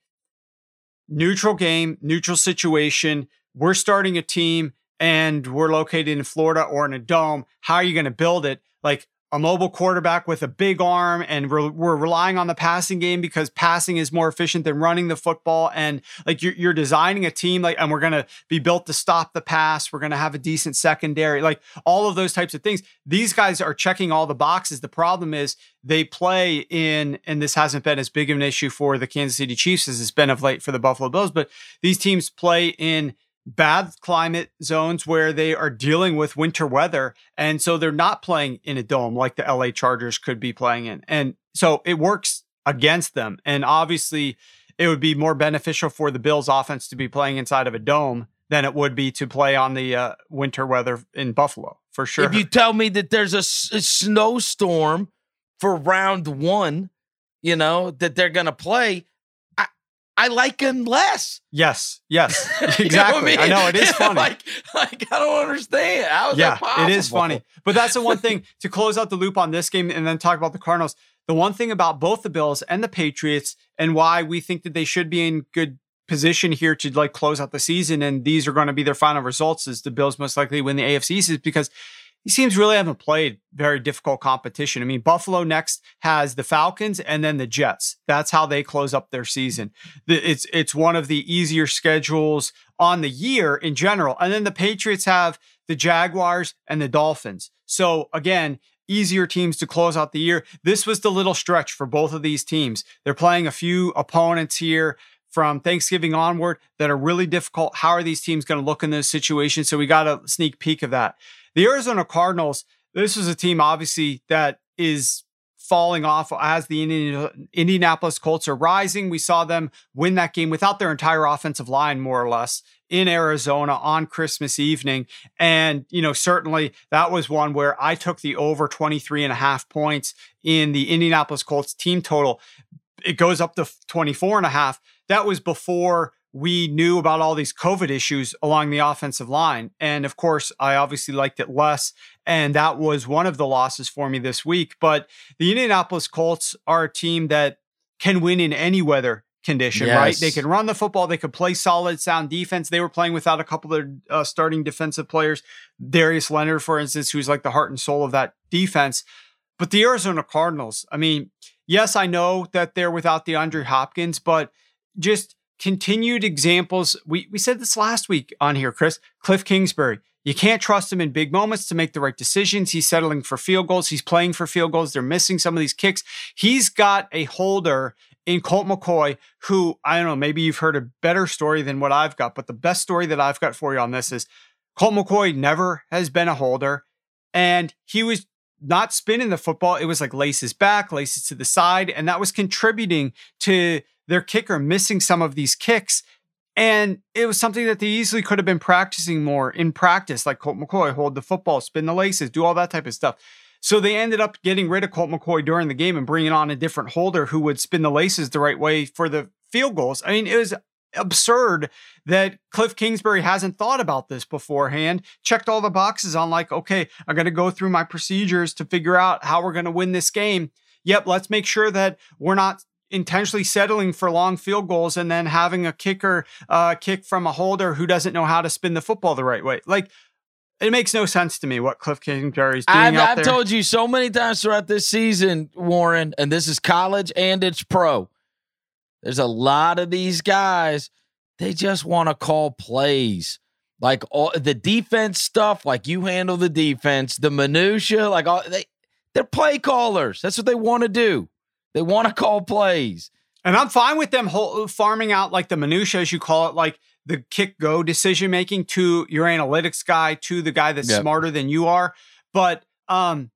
neutral game, neutral situation. We're starting a team and we're located in Florida or in a dome. How are you going to build it? Like a mobile quarterback with a big arm, and we're, we're relying on the passing game because passing is more efficient than running the football. And like you're, you're designing a team, like, and we're going to be built to stop the pass. We're going to have a decent secondary, like all of those types of things. These guys are checking all the boxes. The problem is they play in, and this hasn't been as big of an issue for the Kansas City Chiefs as it's been of late for the Buffalo Bills, but these teams play in bad climate zones where they are dealing with winter weather. And so they're not playing in a dome like the LA Chargers could be playing in. And so it works against them. And obviously, it would be more beneficial for the Bills offense to be playing inside of a dome than it would be to play on the uh, winter weather in Buffalo, for sure. If you tell me that there's a, s- a snowstorm for round one, you know, that they're going to play, I, I like them less. yes, yes, You know what exactly. I, know it is funny. like, like, I don't understand. How is yeah, it is funny. But that's the one thing to close out the loop on this game and then talk about the Cardinals. The one thing about both the Bills and the Patriots and why we think that they should be in good position here to like close out the season and these are going to be their final results is the Bills most likely win the AFC is because these teams really haven't played very difficult competition. I mean, Buffalo next has the Falcons and then the Jets. That's how they close up their season. It's it's one of the easier schedules on the year in general. And then the Patriots have the Jaguars and the Dolphins. So again, easier teams to close out the year. This was the little stretch for both of these teams. They're playing a few opponents here from Thanksgiving onward that are really difficult. How are these teams going to look in those situations? So we got a sneak peek of that. The Arizona Cardinals, this is a team obviously that is falling off as the Indianapolis Colts are rising. We saw them win that game without their entire offensive line, more or less, in Arizona on Christmas evening. And, you know, certainly that was one where I took the over 23 and a half points in the Indianapolis Colts team total. It goes up to 24 and a half. That was before we knew about all these COVID issues along the offensive line. And of course, I obviously liked it less. And that was one of the losses for me this week. But the Indianapolis Colts are a team that can win in any weather condition, yes. right? They can run the football, they could play solid, sound defense. They were playing without a couple of uh, starting defensive players, Darius Leonard, for instance, who's like the heart and soul of that defense. But the Arizona Cardinals, I mean, yes, I know that they're without the DeAndre Hopkins, but just continued examples. We, we said this last week on here, Chris. Cliff Kingsbury. You can't trust him in big moments to make the right decisions. He's settling for field goals. He's playing for field goals. They're missing some of these kicks. He's got a holder in Colt McCoy, who I don't know, maybe you've heard a better story than what I've got, but the best story that I've got for you on this is Colt McCoy never has been a holder, and he was not spinning the football. It was like laces back, laces to the side, and that was contributing to their kicker missing some of these kicks. And it was something that they easily could have been practicing more in practice, like Colt McCoy, hold the football, spin the laces, do all that type of stuff. So they ended up getting rid of Colt McCoy during the game and bringing on a different holder who would spin the laces the right way for the field goals. I mean, it was absurd that Cliff Kingsbury hasn't thought about this beforehand, checked all the boxes on like, okay, I'm going to go through my procedures to figure out how we're going to win this game. Yep, let's make sure that we're not intentionally settling for long field goals and then having a kicker uh, kick from a holder who doesn't know how to spin the football the right way. Like, it makes no sense to me what Cliff Kingsbury is doing. I've, I've told you so many times throughout this season, Warren, and this is college and it's pro. There's a lot of these guys, they just want to call plays. Like all the defense stuff, like you handle the defense, the minutia, like all they they're play callers. That's what they want to do. They want to call plays. And I'm fine with them whole, farming out like the minutia, as you call it, like the kick go decision making to your analytics guy, to the guy that's yep. smarter than you are. But um,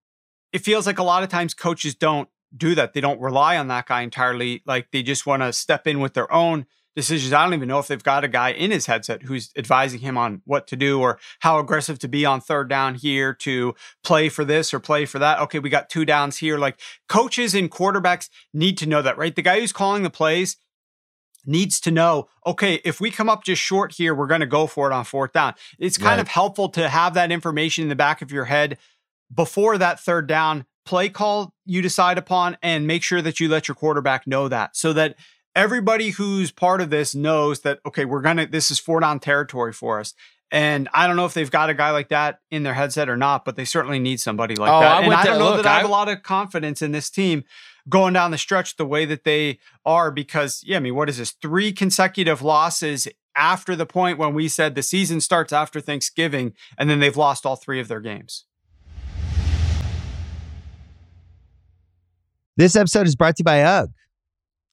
it feels like a lot of times coaches don't do that. They don't rely on that guy entirely. Like they just want to step in with their own decisions. I don't even know if they've got a guy in his headset who's advising him on what to do or how aggressive to be on third down here to play for this or play for that. Okay, we got two downs here. Like coaches and quarterbacks need to know that, right? The guy who's calling the plays needs to know, okay, if we come up just short here, we're going to go for it on fourth down. It's kind right. of helpful to have that information in the back of your head before that third down play call you decide upon and make sure that you let your quarterback know that so that everybody who's part of this knows that okay, we're gonna this is four down territory for us. And I don't know if they've got a guy like that in their headset or not, but they certainly need somebody like oh, that. I and I don't know look, that I have a lot of confidence in this team going down the stretch the way that they are because yeah, I mean, what is this? Three consecutive losses after the point when we said the season starts after Thanksgiving, and then they've lost all three of their games. This episode is brought to you by UGG.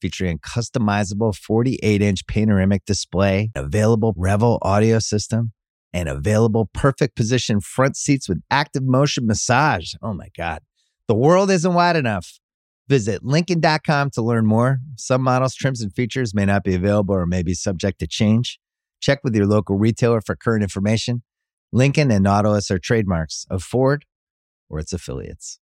featuring a customizable 48 inch panoramic display, available Revel audio system, and available perfect position front seats with active motion massage. Oh my God. The world isn't wide enough. Visit Lincoln.com to learn more. Some models, trims, and features may not be available or may be subject to change. Check with your local retailer for current information. Lincoln and Nautilus are trademarks of Ford or its affiliates.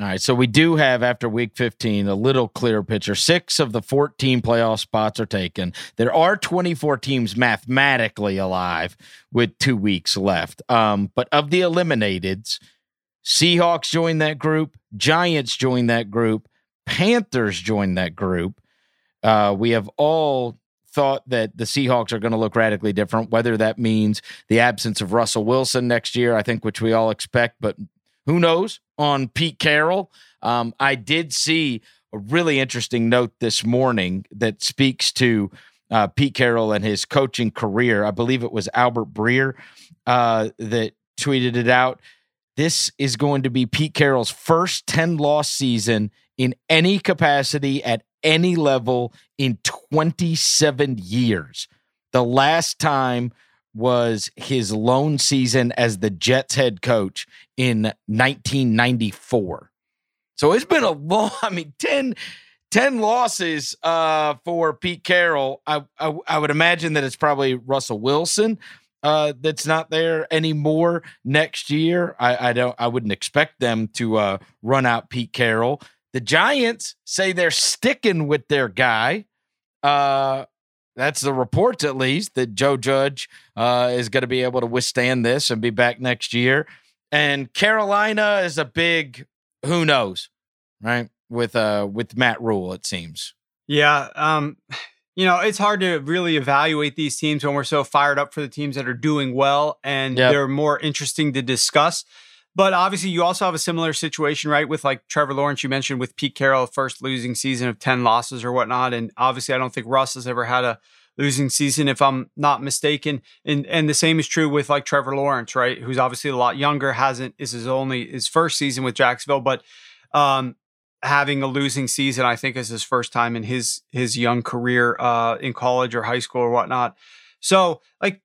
All right, so we do have after week 15 a little clearer picture. Six of the 14 playoff spots are taken. There are 24 teams mathematically alive with two weeks left. Um, but of the eliminateds, Seahawks joined that group, Giants joined that group, Panthers joined that group. Uh, we have all thought that the Seahawks are going to look radically different, whether that means the absence of Russell Wilson next year, I think, which we all expect, but who knows on Pete Carroll. Um, I did see a really interesting note this morning that speaks to uh, Pete Carroll and his coaching career. I believe it was Albert Breer uh, that tweeted it out. This is going to be Pete Carroll's first 10 loss season in any capacity at any level in 27 years. The last time was his lone season as the Jets head coach in 1994. So it's been a long, I mean, 10, 10 losses uh, for Pete Carroll. I, I, I would imagine that it's probably Russell Wilson uh, that's not there anymore next year. I, I don't. I wouldn't expect them to uh, run out Pete Carroll. The Giants say they're sticking with their guy. Uh, that's the reports, at least, that Joe Judge uh, is going to be able to withstand this and be back next year. And Carolina is a big who knows, right? With uh with Matt Rhule, it seems. Yeah. Um, you know, it's hard to really evaluate these teams when we're so fired up for the teams that are doing well and yep. they're more interesting to discuss. But obviously, you also have a similar situation, right? With like Trevor Lawrence, you mentioned with Pete Carroll, first losing season of 10 losses or whatnot. And obviously, I don't think Russ has ever had a losing season, if I'm not mistaken. And and the same is true with like Trevor Lawrence, right? Who's obviously a lot younger, hasn't is his only his first season with Jacksonville, but um having a losing season, I think is his first time in his his young career uh in college or high school or whatnot. So like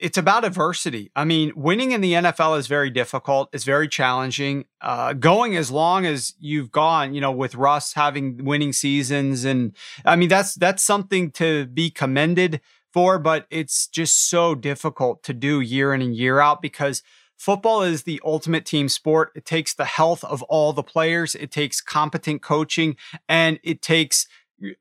it's about adversity. I mean, winning in the NFL is very difficult. It's very challenging. Uh, going as long as you've gone, you know, with Russ having winning seasons, and I mean that's that's something to be commended for. But it's just so difficult to do year in and year out because football is the ultimate team sport. It takes the health of all the players. It takes competent coaching, and it takes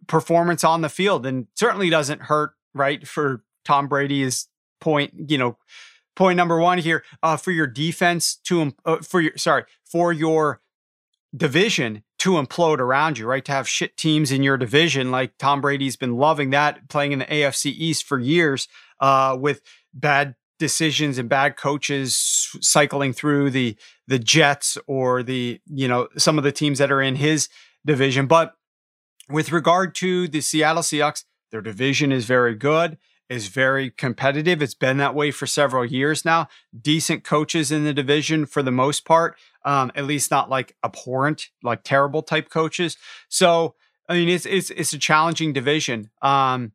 performance on the field. And certainly doesn't hurt, right? For Tom Brady is point, you know, point number one here uh, for your defense to uh, for your sorry for your division to implode around you, right? To have shit teams in your division, like Tom Brady's been loving that, playing in the AFC East for years, uh, with bad decisions and bad coaches cycling through the the Jets or the you know some of the teams that are in his division. But with regard to the Seattle Seahawks, their division is very good is very competitive. It's been that way for several years now. Decent coaches in the division for the most part, um, at least not like abhorrent, like terrible type coaches. So I mean, it's it's it's a challenging division. Um,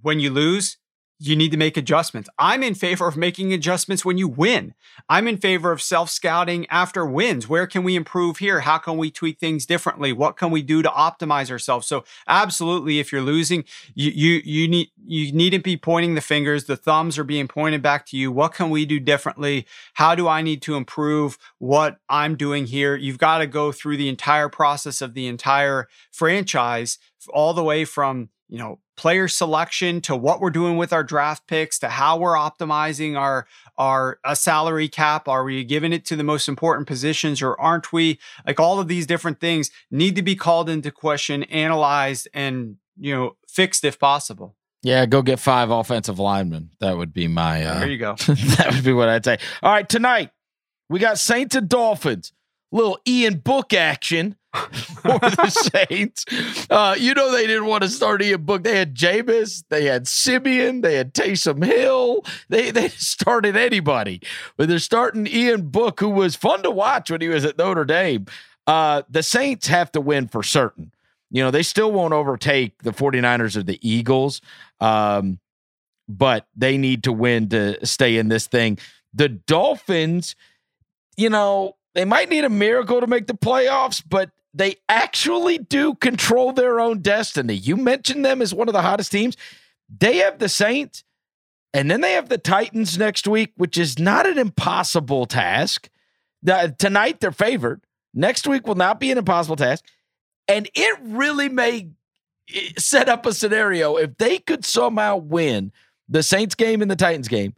when you lose, you need to make adjustments. I'm in favor of making adjustments when you win. I'm in favor of self scouting after wins. Where can we improve here? How can we tweak things differently? What can we do to optimize ourselves? So absolutely, if you're losing, you, you, you need, you needn't be pointing the fingers. The thumbs are being pointed back to you. What can we do differently? How do I need to improve what I'm doing here? You've got to go through the entire process of the entire franchise all the way from you know player selection to what we're doing with our draft picks to how we're optimizing our our a salary cap are we giving it to the most important positions or aren't we like all of these different things need to be called into question analyzed and you know fixed if possible yeah, go get five offensive linemen. That would be my. Uh, there you go. that would be what I'd say. All right, tonight we got Saints and Dolphins. Little Ian Book action for the Saints. Uh, you know they didn't want to start Ian Book. They had Jameis, they had Siemian, they had Taysom Hill. They they started anybody, but they're starting Ian Book, who was fun to watch when he was at Notre Dame. Uh, the Saints have to win for certain. You know, they still won't overtake the 49ers or the Eagles, um, but they need to win to stay in this thing. The Dolphins, you know, they might need a miracle to make the playoffs, but they actually do control their own destiny. You mentioned them as one of the hottest teams. They have the Saints, and then they have the Titans next week, which is not an impossible task. Tonight, they're favored. Next week will not be an impossible task. And it really may eh, set up a scenario if they could somehow win the Saints game and the Titans game,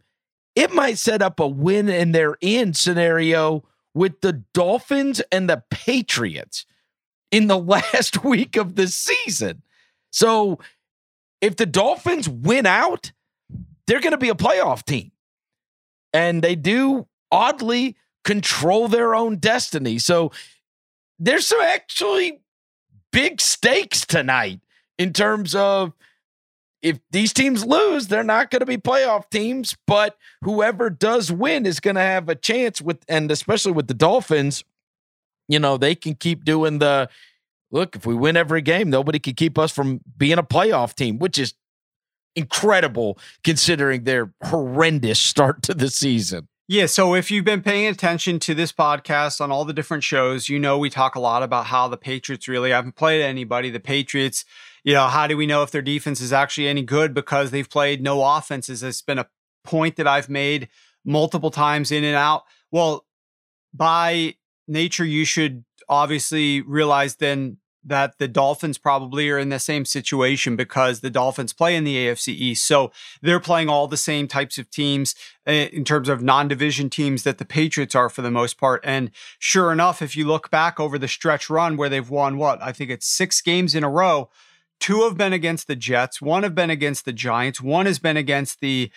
it might set up a win in their end scenario with the Dolphins and the Patriots in the last week of the season. So if the Dolphins win out, they're going to be a playoff team. And they do oddly control their own destiny. So there's some actually big stakes tonight in terms of if these teams lose, they're not going to be playoff teams, but whoever does win is going to have a chance with, and especially with the Dolphins, you know, they can keep doing the look, if we win every game, nobody can keep us from being a playoff team, which is incredible considering their horrendous start to the season. Yeah, so if you've been paying attention to this podcast on all the different shows, you know we talk a lot about how the Patriots really haven't played anybody. The Patriots, you know, how do we know if their defense is actually any good because they've played no offenses? It's been a point that I've made multiple times in and out. Well, by nature, you should obviously realize then that the Dolphins probably are in the same situation because the Dolphins play in the AFC East. So they're playing all the same types of teams eh, in terms of non division teams that the Patriots are for the most part. And sure enough, if you look back over the stretch run where they've won what? I think it's six games in a row. Two have been against the Jets, one have been against the Giants, one has been against the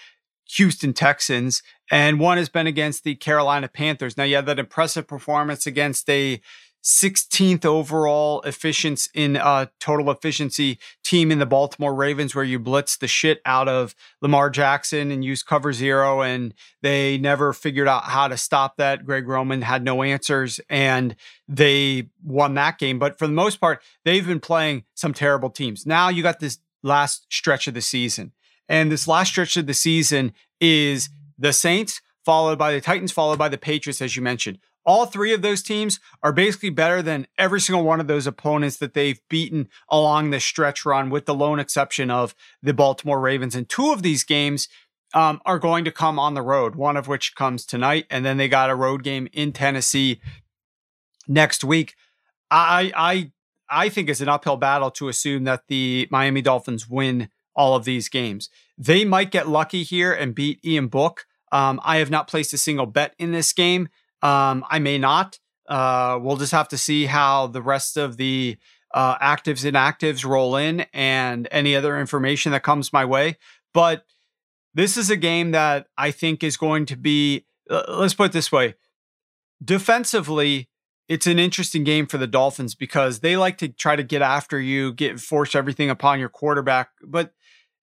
Houston Texans, and one has been against the Carolina Panthers. Now, you had that impressive performance against a 16th overall efficiency in uh, total efficiency team in the Baltimore Ravens, where you blitz the shit out of Lamar Jackson and use cover zero, and they never figured out how to stop that. Greg Roman had no answers, and they won that game. But for the most part, they've been playing some terrible teams. Now you got this last stretch of the season, and this last stretch of the season is the Saints, followed by the Titans, followed by the Patriots, as you mentioned. All three of those teams are basically better than every single one of those opponents that they've beaten along the stretch run, with the lone exception of the Baltimore Ravens. And two of these games um, are going to come on the road, one of which comes tonight. And then they got a road game in Tennessee next week. I, I, I think it's an uphill battle to assume that the Miami Dolphins win all of these games. They might get lucky here and beat Ian Book. Um, I have not placed a single bet in this game. Um, I may not. Uh, we'll just have to see how the rest of the uh, actives and actives roll in and any other information that comes my way. But this is a game that I think is going to be, uh, let's put it this way defensively, it's an interesting game for the Dolphins because they like to try to get after you, get force everything upon your quarterback. But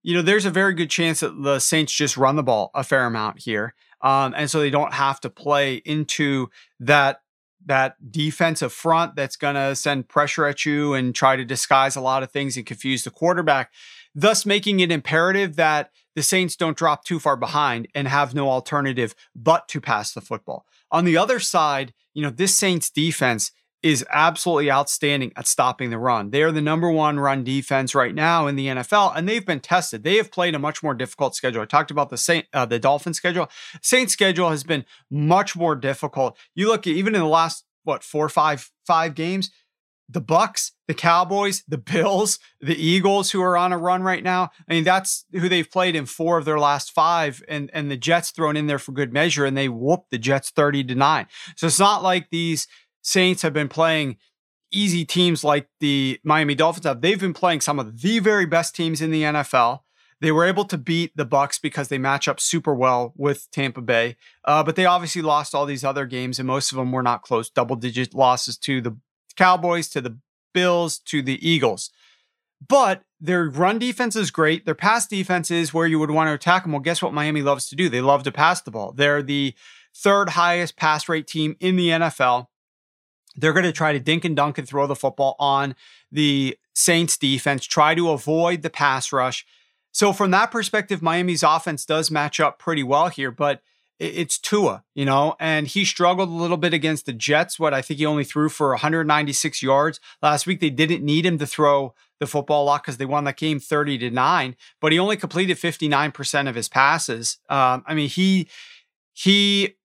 you know, there's a very good chance that the Saints just run the ball a fair amount here. Um, and so they don't have to play into that that defensive front that's going to send pressure at you and try to disguise a lot of things and confuse the quarterback, thus making it imperative that the Saints don't drop too far behind and have no alternative but to pass the football. On the other side, you know, this Saints defense is absolutely outstanding at stopping the run. They are the number one run defense right now in the NFL, and they've been tested. They have played a much more difficult schedule. I talked about the Saint, uh, the Dolphin schedule. Saints schedule has been much more difficult. You look at even in the last what four, five, five games, the Bucs, the Cowboys, the Bills, the Eagles, who are on a run right now. I mean, that's who they've played in four of their last five, and and the Jets thrown in there for good measure, and they whooped the Jets thirty to nine. So it's not like these Saints have been playing easy teams like the Miami Dolphins have. They've been playing some of the very best teams in the NFL. They were able to beat the Bucs because they match up super well with Tampa Bay, uh, but they obviously lost all these other games, and most of them were not close. Double-digit losses to the Cowboys, to the Bills, to the Eagles. But their run defense is great. Their pass defense is where you would want to attack them. Well, guess what Miami loves to do? They love to pass the ball. They're the third highest pass rate team in the NFL. They're going to try to dink and dunk and throw the football on the Saints defense, try to avoid the pass rush. So, from that perspective, Miami's offense does match up pretty well here, but it's Tua, you know, and he struggled a little bit against the Jets. What I think he only threw for 196 yards last week. They didn't need him to throw the football a lot because they won that game 30 to 9, but he only completed 59% of his passes. Um, I mean, he he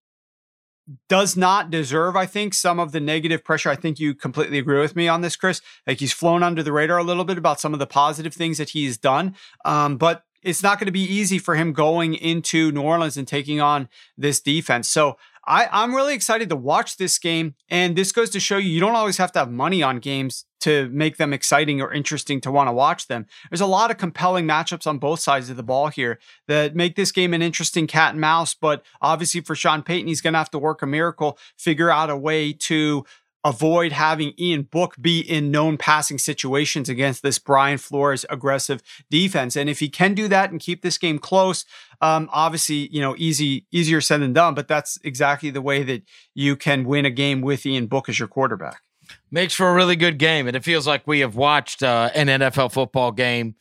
does not deserve, I think, some of the negative pressure. I think you completely agree with me on this, Chris. Like he's flown under the radar a little bit about some of the positive things that he's done. Um, but it's not going to be easy for him going into New Orleans and taking on this defense. So I, I'm really excited to watch this game. And this goes to show you, you don't always have to have money on games to make them exciting or interesting to want to watch them. There's a lot of compelling matchups on both sides of the ball here that make this game an interesting cat and mouse. But obviously, for Sean Payton, he's going to have to work a miracle, figure out a way to avoid having Ian Book be in known passing situations against this Brian Flores aggressive defense. And if he can do that and keep this game close, um, obviously, you know, easy, easier said than done, but that's exactly the way that you can win a game with Ian Book as your quarterback. Makes for a really good game. And it feels like we have watched uh, an NFL football game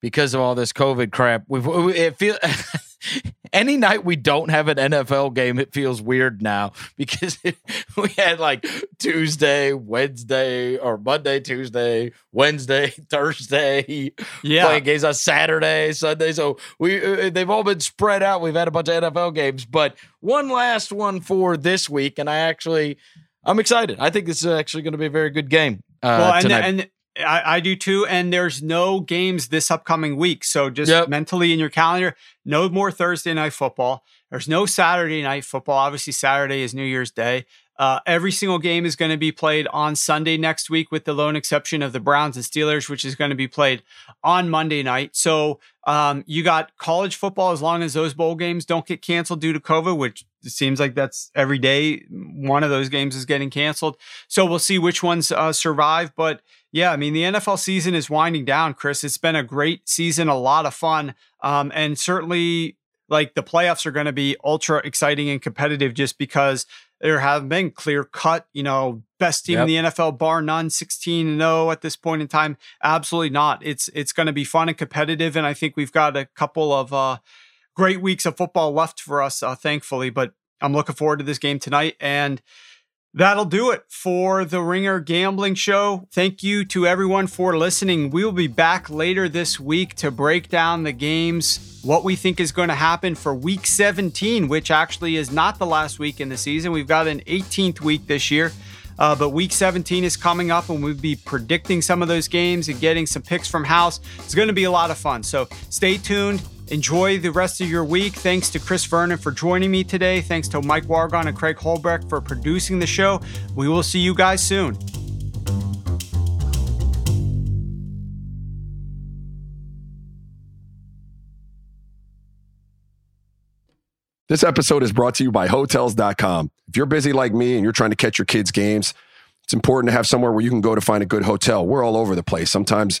because of all this COVID crap. We've, it feel any night we don't have an NFL game, it feels weird now because we had like Tuesday, Wednesday, or Monday, Tuesday, Wednesday, Thursday. Yeah, playing games on Saturday, Sunday. So we uh, they've all been spread out. We've had a bunch of NFL games, but one last one for this week, and I actually I'm excited. I think this is actually going to be a very good game. Uh, well, and, and I, I, do too. And there's no games this upcoming week. So just yep. mentally in your calendar, no more Thursday night football. There's no Saturday night football. Obviously, Saturday is New Year's Day. Uh, every single game is going to be played on Sunday next week, with the lone exception of the Browns and Steelers, which is going to be played on Monday night. So um, you got college football as long as those bowl games don't get canceled due to COVID, which seems like that's every day. One of those games is getting canceled. So we'll see which ones uh, survive. But yeah, I mean, the NFL season is winding down, Chris. It's been a great season, a lot of fun. Um, and certainly, like the playoffs are going to be ultra exciting and competitive just because there have been clear cut, you know, best team yep. in the NFL, bar none, 16 and 0 at this point in time. Absolutely not. It's it's going to be fun and competitive. And I think we've got a couple of uh, great weeks of football left for us, uh, thankfully. But I'm looking forward to this game tonight. And That'll do it for the Ringer Gambling Show. Thank you to everyone for listening. We will be back later this week to break down the games, what we think is going to happen for week 17, which actually is not the last week in the season. We've got an 18th week this year. Uh, but week 17 is coming up, and we'll be predicting some of those games and getting some picks from house. It's going to be a lot of fun. So stay tuned. Enjoy the rest of your week. Thanks to Chris Vernon for joining me today. Thanks to Mike Wargon and Craig Horlbeck for producing the show. We will see you guys soon. This episode is brought to you by Hotels.com. If you're busy like me and you're trying to catch your kids' games, it's important to have somewhere where you can go to find a good hotel. We're all over the place. Sometimes